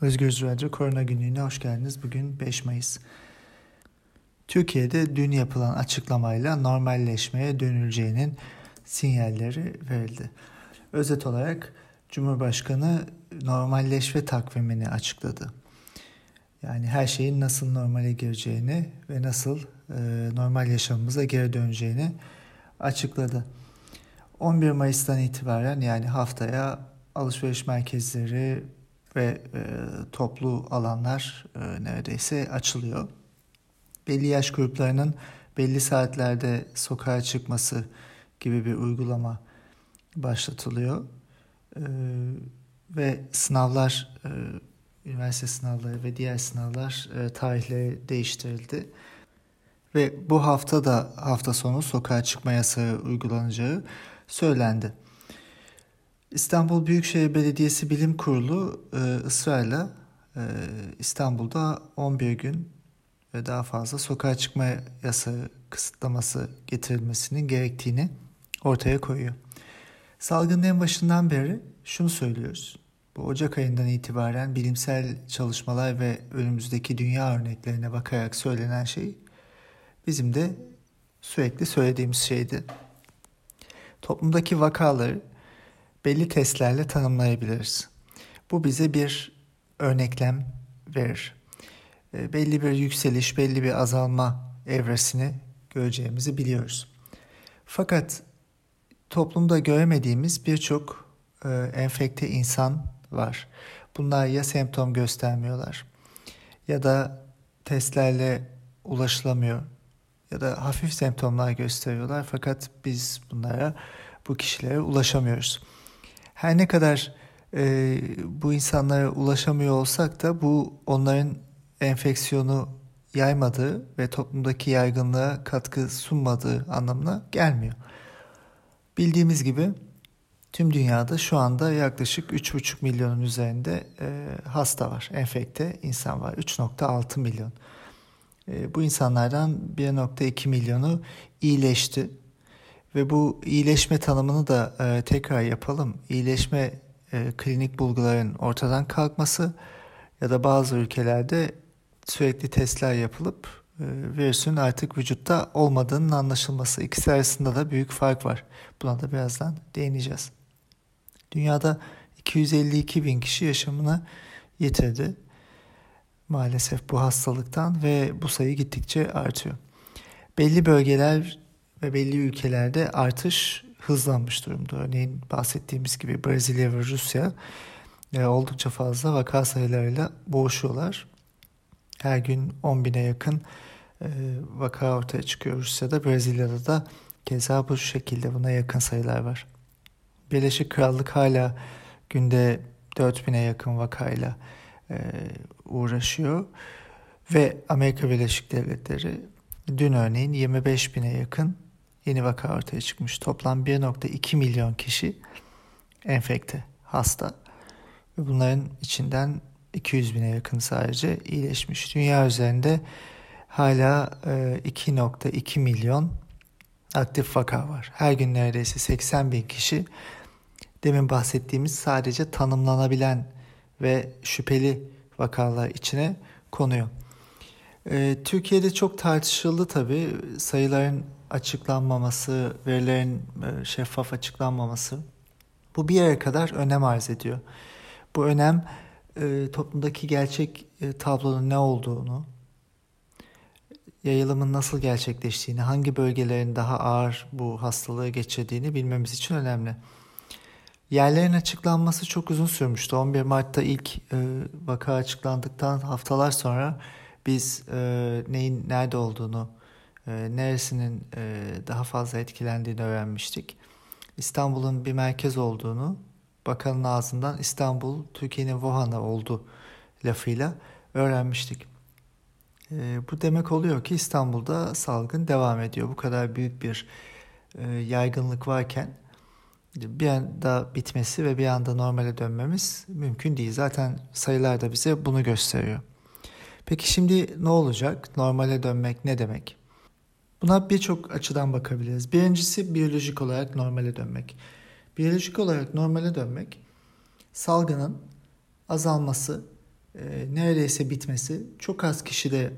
Özgür Radyo Korona Günlüğü'ne hoş geldiniz. Bugün 5 Mayıs. Türkiye'de dün yapılan açıklamayla normalleşmeye dönüleceğinin sinyalleri verildi. Özet olarak Cumhurbaşkanı normalleşme takvimini açıkladı. Yani her şeyin nasıl normale gireceğini ve nasıl e, normal yaşamımıza geri döneceğini açıkladı. 11 Mayıs'tan itibaren yani haftaya alışveriş merkezleri ve e, toplu alanlar e, neredeyse açılıyor. Belli yaş gruplarının belli saatlerde sokağa çıkması gibi bir uygulama başlatılıyor. E, ve sınavlar, e, üniversite sınavları ve diğer sınavlar e, tarihleri değiştirildi. Ve bu hafta da hafta sonu sokağa çıkma yasağı uygulanacağı söylendi. İstanbul Büyükşehir Belediyesi Bilim Kurulu e, ısrarla e, İstanbul'da 11 gün ve daha fazla sokağa çıkma yasağı kısıtlaması getirilmesinin gerektiğini ortaya koyuyor. Salgının en başından beri şunu söylüyoruz. Bu Ocak ayından itibaren bilimsel çalışmalar ve önümüzdeki dünya örneklerine bakarak söylenen şey bizim de sürekli söylediğimiz şeydi. Toplumdaki vakaları belli testlerle tanımlayabiliriz. Bu bize bir örneklem verir. E, belli bir yükseliş, belli bir azalma evresini göreceğimizi biliyoruz. Fakat toplumda göremediğimiz birçok e, enfekte insan var. Bunlar ya semptom göstermiyorlar ya da testlerle ulaşılamıyor ya da hafif semptomlar gösteriyorlar fakat biz bunlara bu kişilere ulaşamıyoruz. Her ne kadar e, bu insanlara ulaşamıyor olsak da bu onların enfeksiyonu yaymadığı ve toplumdaki yaygınlığa katkı sunmadığı anlamına gelmiyor. Bildiğimiz gibi tüm dünyada şu anda yaklaşık 3,5 milyonun üzerinde e, hasta var, enfekte insan var. 3,6 milyon. E, bu insanlardan 1,2 milyonu iyileşti ve bu iyileşme tanımını da e, tekrar yapalım. İyileşme e, klinik bulguların ortadan kalkması ya da bazı ülkelerde sürekli testler yapılıp e, virüsün artık vücutta olmadığının anlaşılması. İkisi arasında da büyük fark var. Buna da birazdan değineceğiz. Dünyada 252 bin kişi yaşamını yitirdi maalesef bu hastalıktan ve bu sayı gittikçe artıyor. Belli bölgeler ve belli ülkelerde artış hızlanmış durumda. Örneğin bahsettiğimiz gibi Brezilya ve Rusya e, oldukça fazla vaka sayılarıyla boğuşuyorlar. Her gün 10 bine yakın e, vaka ortaya çıkıyor Rusya'da. Brezilya'da da keza bu şekilde buna yakın sayılar var. Birleşik Krallık hala günde 4 bine yakın vakayla e, uğraşıyor. Ve Amerika Birleşik Devletleri dün örneğin 25 bine yakın yeni vaka ortaya çıkmış. Toplam 1.2 milyon kişi enfekte, hasta. Ve bunların içinden 200 bine yakın sadece iyileşmiş. Dünya üzerinde hala 2.2 e, milyon aktif vaka var. Her gün neredeyse 80 bin kişi demin bahsettiğimiz sadece tanımlanabilen ve şüpheli vakalar içine konuyor. Ee, Türkiye'de çok tartışıldı tabii sayıların açıklanmaması, verilerin e, şeffaf açıklanmaması. Bu bir yere kadar önem arz ediyor. Bu önem e, toplumdaki gerçek e, tablonun ne olduğunu, yayılımın nasıl gerçekleştiğini, hangi bölgelerin daha ağır bu hastalığı geçirdiğini bilmemiz için önemli. Yerlerin açıklanması çok uzun sürmüştü. 11 Mart'ta ilk e, vaka açıklandıktan haftalar sonra biz neyin nerede olduğunu, e, neresinin e, daha fazla etkilendiğini öğrenmiştik. İstanbul'un bir merkez olduğunu bakanın ağzından İstanbul Türkiye'nin Wuhan'ı oldu lafıyla öğrenmiştik. E, bu demek oluyor ki İstanbul'da salgın devam ediyor. Bu kadar büyük bir e, yaygınlık varken bir anda bitmesi ve bir anda normale dönmemiz mümkün değil. Zaten sayılar da bize bunu gösteriyor. Peki şimdi ne olacak? Normale dönmek ne demek? Buna birçok açıdan bakabiliriz. Birincisi biyolojik olarak normale dönmek. Biyolojik olarak normale dönmek salgının azalması e, neredeyse bitmesi, çok az kişide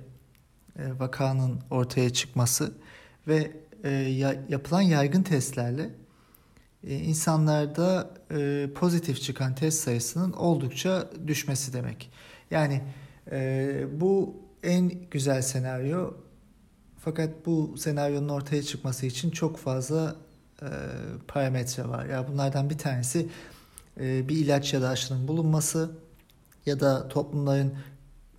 e, vakanın ortaya çıkması ve e, ya, yapılan yaygın testlerle e, insanlarda e, pozitif çıkan test sayısının oldukça düşmesi demek. Yani e, bu en güzel senaryo fakat bu senaryonun ortaya çıkması için çok fazla e, parametre var. Ya yani bunlardan bir tanesi e, bir ilaç ya da aşının bulunması ya da toplumların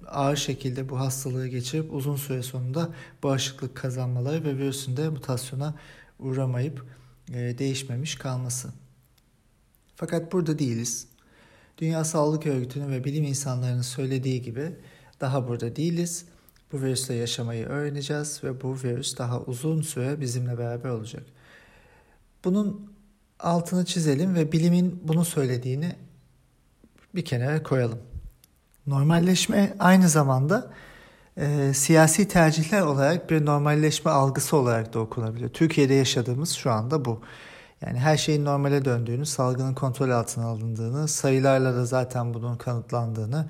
ağır şekilde bu hastalığı geçirip uzun süre sonunda bağışıklık kazanmaları ve virüsün de mutasyona uğramayıp e, değişmemiş kalması. Fakat burada değiliz. Dünya Sağlık Örgütü'nün ve bilim insanlarının söylediği gibi daha burada değiliz. Bu virüsle yaşamayı öğreneceğiz ve bu virüs daha uzun süre bizimle beraber olacak. Bunun altını çizelim ve bilimin bunu söylediğini bir kenara koyalım. Normalleşme aynı zamanda e, siyasi tercihler olarak bir normalleşme algısı olarak da okunabiliyor. Türkiye'de yaşadığımız şu anda bu. Yani her şeyin normale döndüğünü, salgının kontrol altına alındığını, sayılarla da zaten bunun kanıtlandığını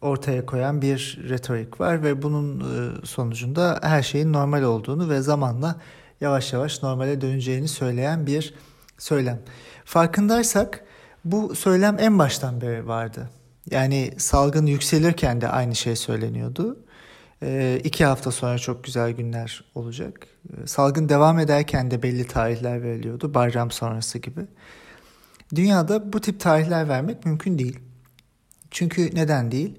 ortaya koyan bir retorik var ve bunun e, sonucunda her şeyin normal olduğunu ve zamanla yavaş yavaş normale döneceğini söyleyen bir söylem. Farkındaysak bu söylem en baştan beri vardı. Yani salgın yükselirken de aynı şey söyleniyordu. E, iki hafta sonra çok güzel günler olacak. E, salgın devam ederken de belli tarihler veriliyordu. Bayram sonrası gibi. Dünyada bu tip tarihler vermek mümkün değil. Çünkü neden değil?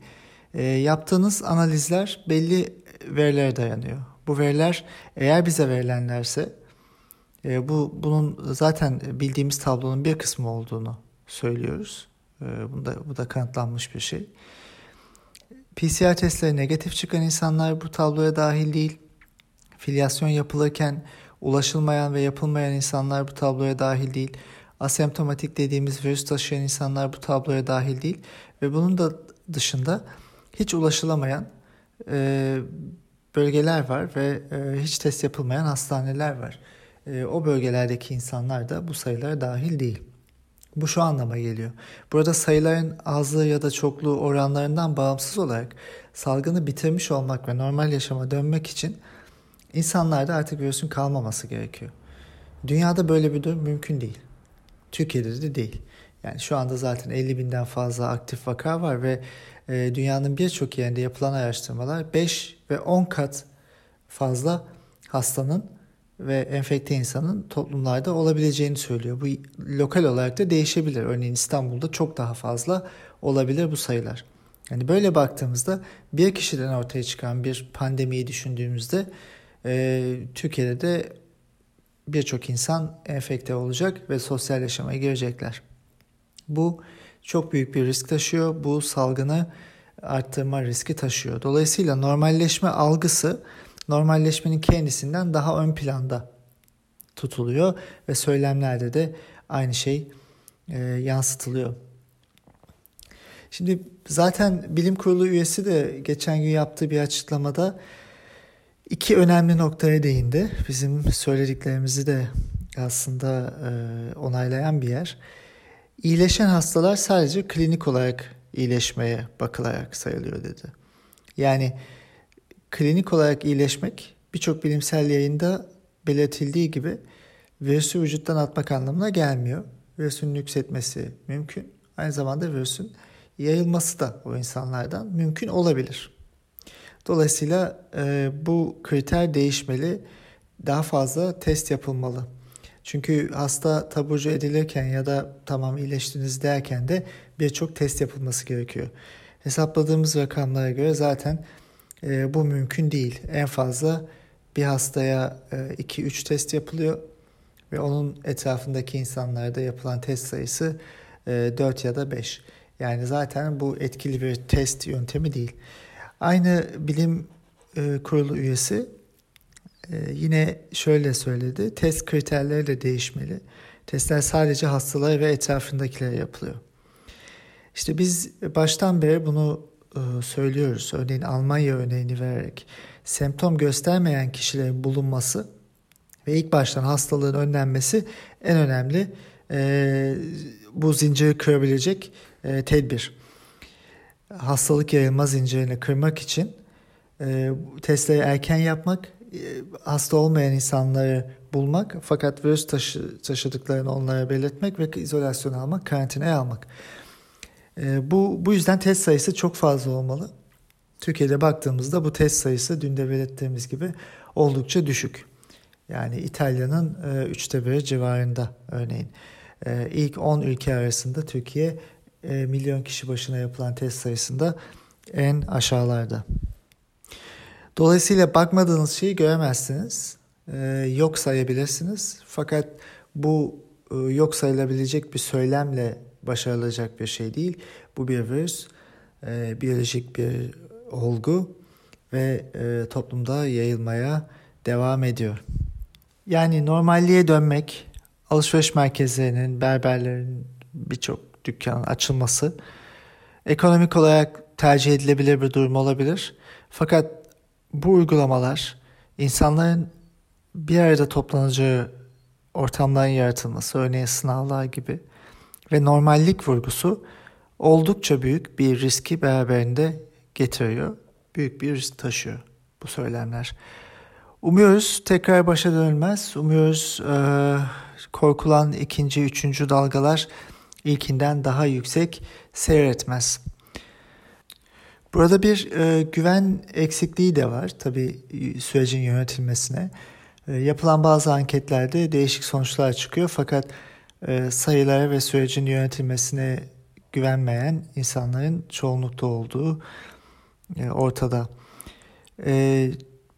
E, yaptığınız analizler belli verilere dayanıyor. Bu veriler eğer bize verilenlerse e, bu bunun zaten bildiğimiz tablonun bir kısmı olduğunu söylüyoruz. E, bu da bu da kanıtlanmış bir şey. PCR testleri negatif çıkan insanlar bu tabloya dahil değil. Filyasyon yapılırken ulaşılmayan ve yapılmayan insanlar bu tabloya dahil değil. Asemptomatik dediğimiz virüs taşıyan insanlar bu tabloya dahil değil. Ve bunun da dışında hiç ulaşılamayan e, bölgeler var ve e, hiç test yapılmayan hastaneler var. E, o bölgelerdeki insanlar da bu sayılara dahil değil. Bu şu anlama geliyor. Burada sayıların azlığı ya da çokluğu oranlarından bağımsız olarak salgını bitirmiş olmak ve normal yaşama dönmek için insanlarda artık virüsün kalmaması gerekiyor. Dünyada böyle bir durum mümkün değil. Türkiye'de de değil. Yani şu anda zaten 50 binden fazla aktif vaka var ve e, dünyanın birçok yerinde yapılan araştırmalar 5 ve 10 kat fazla hastanın ve enfekte insanın toplumlarda olabileceğini söylüyor. Bu lokal olarak da değişebilir. Örneğin İstanbul'da çok daha fazla olabilir bu sayılar. Yani böyle baktığımızda bir kişiden ortaya çıkan bir pandemiyi düşündüğümüzde e, Türkiye'de de birçok insan enfekte olacak ve sosyal yaşamaya girecekler. Bu çok büyük bir risk taşıyor. Bu salgını arttırma riski taşıyor. Dolayısıyla normalleşme algısı normalleşmenin kendisinden daha ön planda tutuluyor ve söylemlerde de aynı şey e, yansıtılıyor. Şimdi zaten bilim kurulu üyesi de geçen gün yaptığı bir açıklamada iki önemli noktaya değindi. Bizim söylediklerimizi de aslında e, onaylayan bir yer. İyileşen hastalar sadece klinik olarak iyileşmeye bakılarak sayılıyor dedi. Yani klinik olarak iyileşmek birçok bilimsel yayında belirtildiği gibi virüsü vücuttan atmak anlamına gelmiyor. Virüsün yükseltmesi mümkün. Aynı zamanda virüsün yayılması da o insanlardan mümkün olabilir. Dolayısıyla e, bu kriter değişmeli, daha fazla test yapılmalı. Çünkü hasta taburcu edilirken ya da tamam iyileştiniz derken de birçok test yapılması gerekiyor. Hesapladığımız rakamlara göre zaten e, bu mümkün değil. En fazla bir hastaya 2-3 e, test yapılıyor ve onun etrafındaki insanlarda yapılan test sayısı e, 4 ya da 5. Yani zaten bu etkili bir test yöntemi değil. Aynı bilim e, kurulu üyesi e, yine şöyle söyledi. Test kriterleri de değişmeli. Testler sadece hastalara ve etrafındakilere yapılıyor. İşte biz baştan beri bunu e, söylüyoruz. Örneğin Almanya örneğini vererek semptom göstermeyen kişilerin bulunması ve ilk baştan hastalığın önlenmesi en önemli e, bu zinciri kırabilecek e, tedbir. hastalık yayılma zincirini kırmak için e, testleri erken yapmak, hasta olmayan insanları bulmak fakat virüs taşı, taşıdıklarını onlara belirtmek ve izolasyon almak, karantinaya almak. E, bu, bu yüzden test sayısı çok fazla olmalı. Türkiye'de baktığımızda bu test sayısı dün de belirttiğimiz gibi oldukça düşük. Yani İtalya'nın e, üçte biri civarında örneğin. E, ilk 10 ülke arasında Türkiye e, milyon kişi başına yapılan test sayısında en aşağılarda. Dolayısıyla bakmadığınız şeyi göremezsiniz. E, yok sayabilirsiniz. Fakat bu e, yok sayılabilecek bir söylemle başarılacak bir şey değil. Bu bir virüs, e, biyolojik bir olgu ve e, toplumda yayılmaya devam ediyor. Yani normalliğe dönmek, alışveriş merkezlerinin, berberlerin birçok dükkanın açılması ekonomik olarak tercih edilebilir bir durum olabilir. Fakat bu uygulamalar insanların bir arada toplanacağı ortamların yaratılması, örneğin sınavlar gibi ve normallik vurgusu oldukça büyük bir riski beraberinde getiriyor. Büyük bir risk taşıyor bu söylemler. Umuyoruz tekrar başa dönülmez. Umuyoruz e, korkulan ikinci, üçüncü dalgalar ilkinden daha yüksek seyretmez. Burada bir e, güven eksikliği de var tabii sürecin yönetilmesine. E, yapılan bazı anketlerde değişik sonuçlar çıkıyor fakat e, sayılara ve sürecin yönetilmesine güvenmeyen insanların çoğunlukta olduğu e, ortada. E,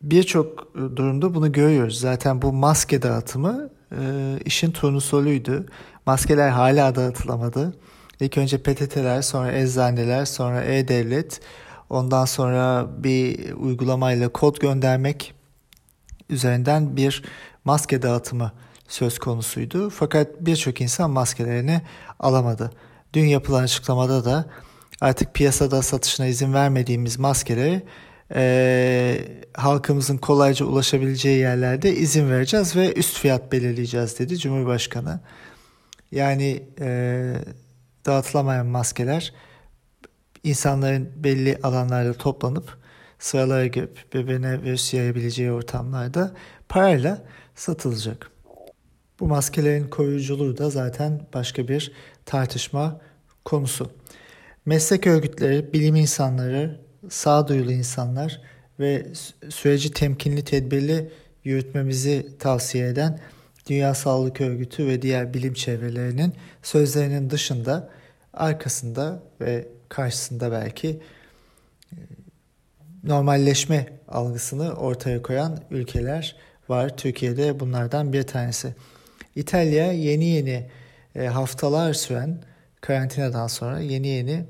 Birçok durumda bunu görüyoruz. Zaten bu maske dağıtımı e, işin turnusoluydu. Maskeler hala dağıtılamadı. İlk önce PTT'ler, sonra eczaneler, sonra e-devlet, ondan sonra bir uygulamayla kod göndermek üzerinden bir maske dağıtımı söz konusuydu. Fakat birçok insan maskelerini alamadı. Dün yapılan açıklamada da artık piyasada satışına izin vermediğimiz maskeleri e, halkımızın kolayca ulaşabileceği yerlerde izin vereceğiz ve üst fiyat belirleyeceğiz dedi Cumhurbaşkanı. Yani e, dağıtılamayan maskeler insanların belli alanlarda toplanıp sıralara girip birbirine virüs yayabileceği ortamlarda parayla satılacak. Bu maskelerin koruyuculuğu da zaten başka bir tartışma konusu. Meslek örgütleri, bilim insanları, sağduyulu insanlar ve süreci temkinli tedbirli yürütmemizi tavsiye eden Dünya Sağlık Örgütü ve diğer bilim çevrelerinin sözlerinin dışında arkasında ve karşısında belki e, normalleşme algısını ortaya koyan ülkeler var. Türkiye'de bunlardan bir tanesi. İtalya yeni yeni e, haftalar süren karantinadan sonra yeni yeni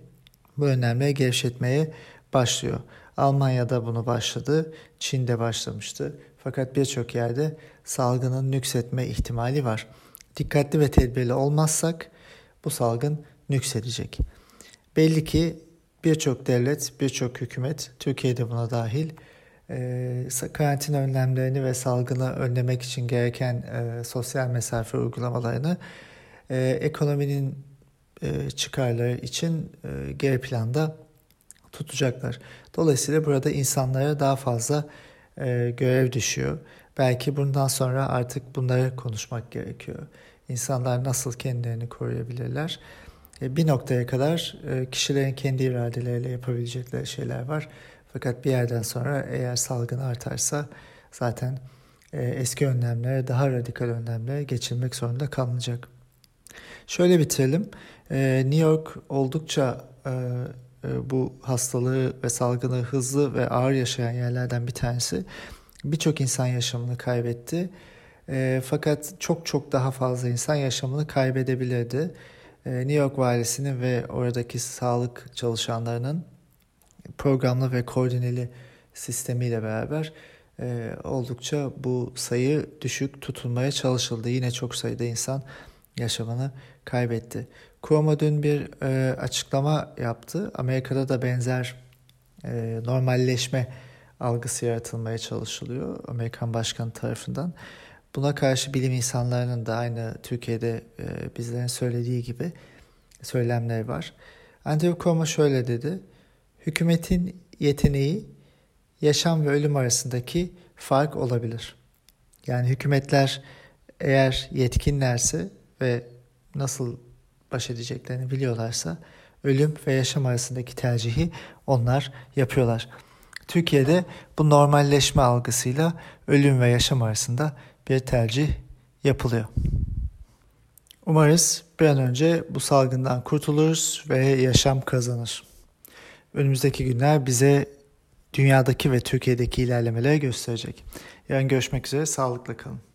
bu önlemleri gevşetmeye başlıyor. Almanya'da bunu başladı, Çin'de başlamıştı. Fakat birçok yerde salgının nüksetme ihtimali var. Dikkatli ve tedbirli olmazsak bu salgın nüksedecek. Belli ki birçok devlet, birçok hükümet, Türkiye'de buna dahil, e, karantina önlemlerini ve salgını önlemek için gereken e, sosyal mesafe uygulamalarını e, ekonominin çıkarları için geri planda tutacaklar. Dolayısıyla burada insanlara daha fazla görev düşüyor. Belki bundan sonra artık bunları konuşmak gerekiyor. İnsanlar nasıl kendilerini koruyabilirler? E, bir noktaya kadar e, kişilerin kendi iradeleriyle yapabilecekleri şeyler var. Fakat bir yerden sonra eğer salgın artarsa zaten e, eski önlemlere, daha radikal önlemlere geçilmek zorunda kalınacak. Şöyle bitirelim. New York oldukça bu hastalığı ve salgını hızlı ve ağır yaşayan yerlerden bir tanesi. Birçok insan yaşamını kaybetti. Fakat çok çok daha fazla insan yaşamını kaybedebilirdi. E, New York valisinin ve oradaki sağlık çalışanlarının programlı ve koordineli sistemiyle beraber e, oldukça bu sayı düşük tutulmaya çalışıldı. Yine çok sayıda insan yaşamını kaybetti. Cuomo dün bir e, açıklama yaptı. Amerika'da da benzer e, normalleşme algısı yaratılmaya çalışılıyor Amerikan başkanı tarafından. Buna karşı bilim insanlarının da aynı Türkiye'de e, bizlerin söylediği gibi söylemleri var. Andrew Cuomo şöyle dedi. Hükümetin yeteneği yaşam ve ölüm arasındaki fark olabilir. Yani hükümetler eğer yetkinlerse ve nasıl baş edeceklerini biliyorlarsa ölüm ve yaşam arasındaki tercihi onlar yapıyorlar. Türkiye'de bu normalleşme algısıyla ölüm ve yaşam arasında bir tercih yapılıyor. Umarız bir an önce bu salgından kurtuluruz ve yaşam kazanır. Önümüzdeki günler bize dünyadaki ve Türkiye'deki ilerlemeleri gösterecek. Yarın görüşmek üzere, sağlıkla kalın.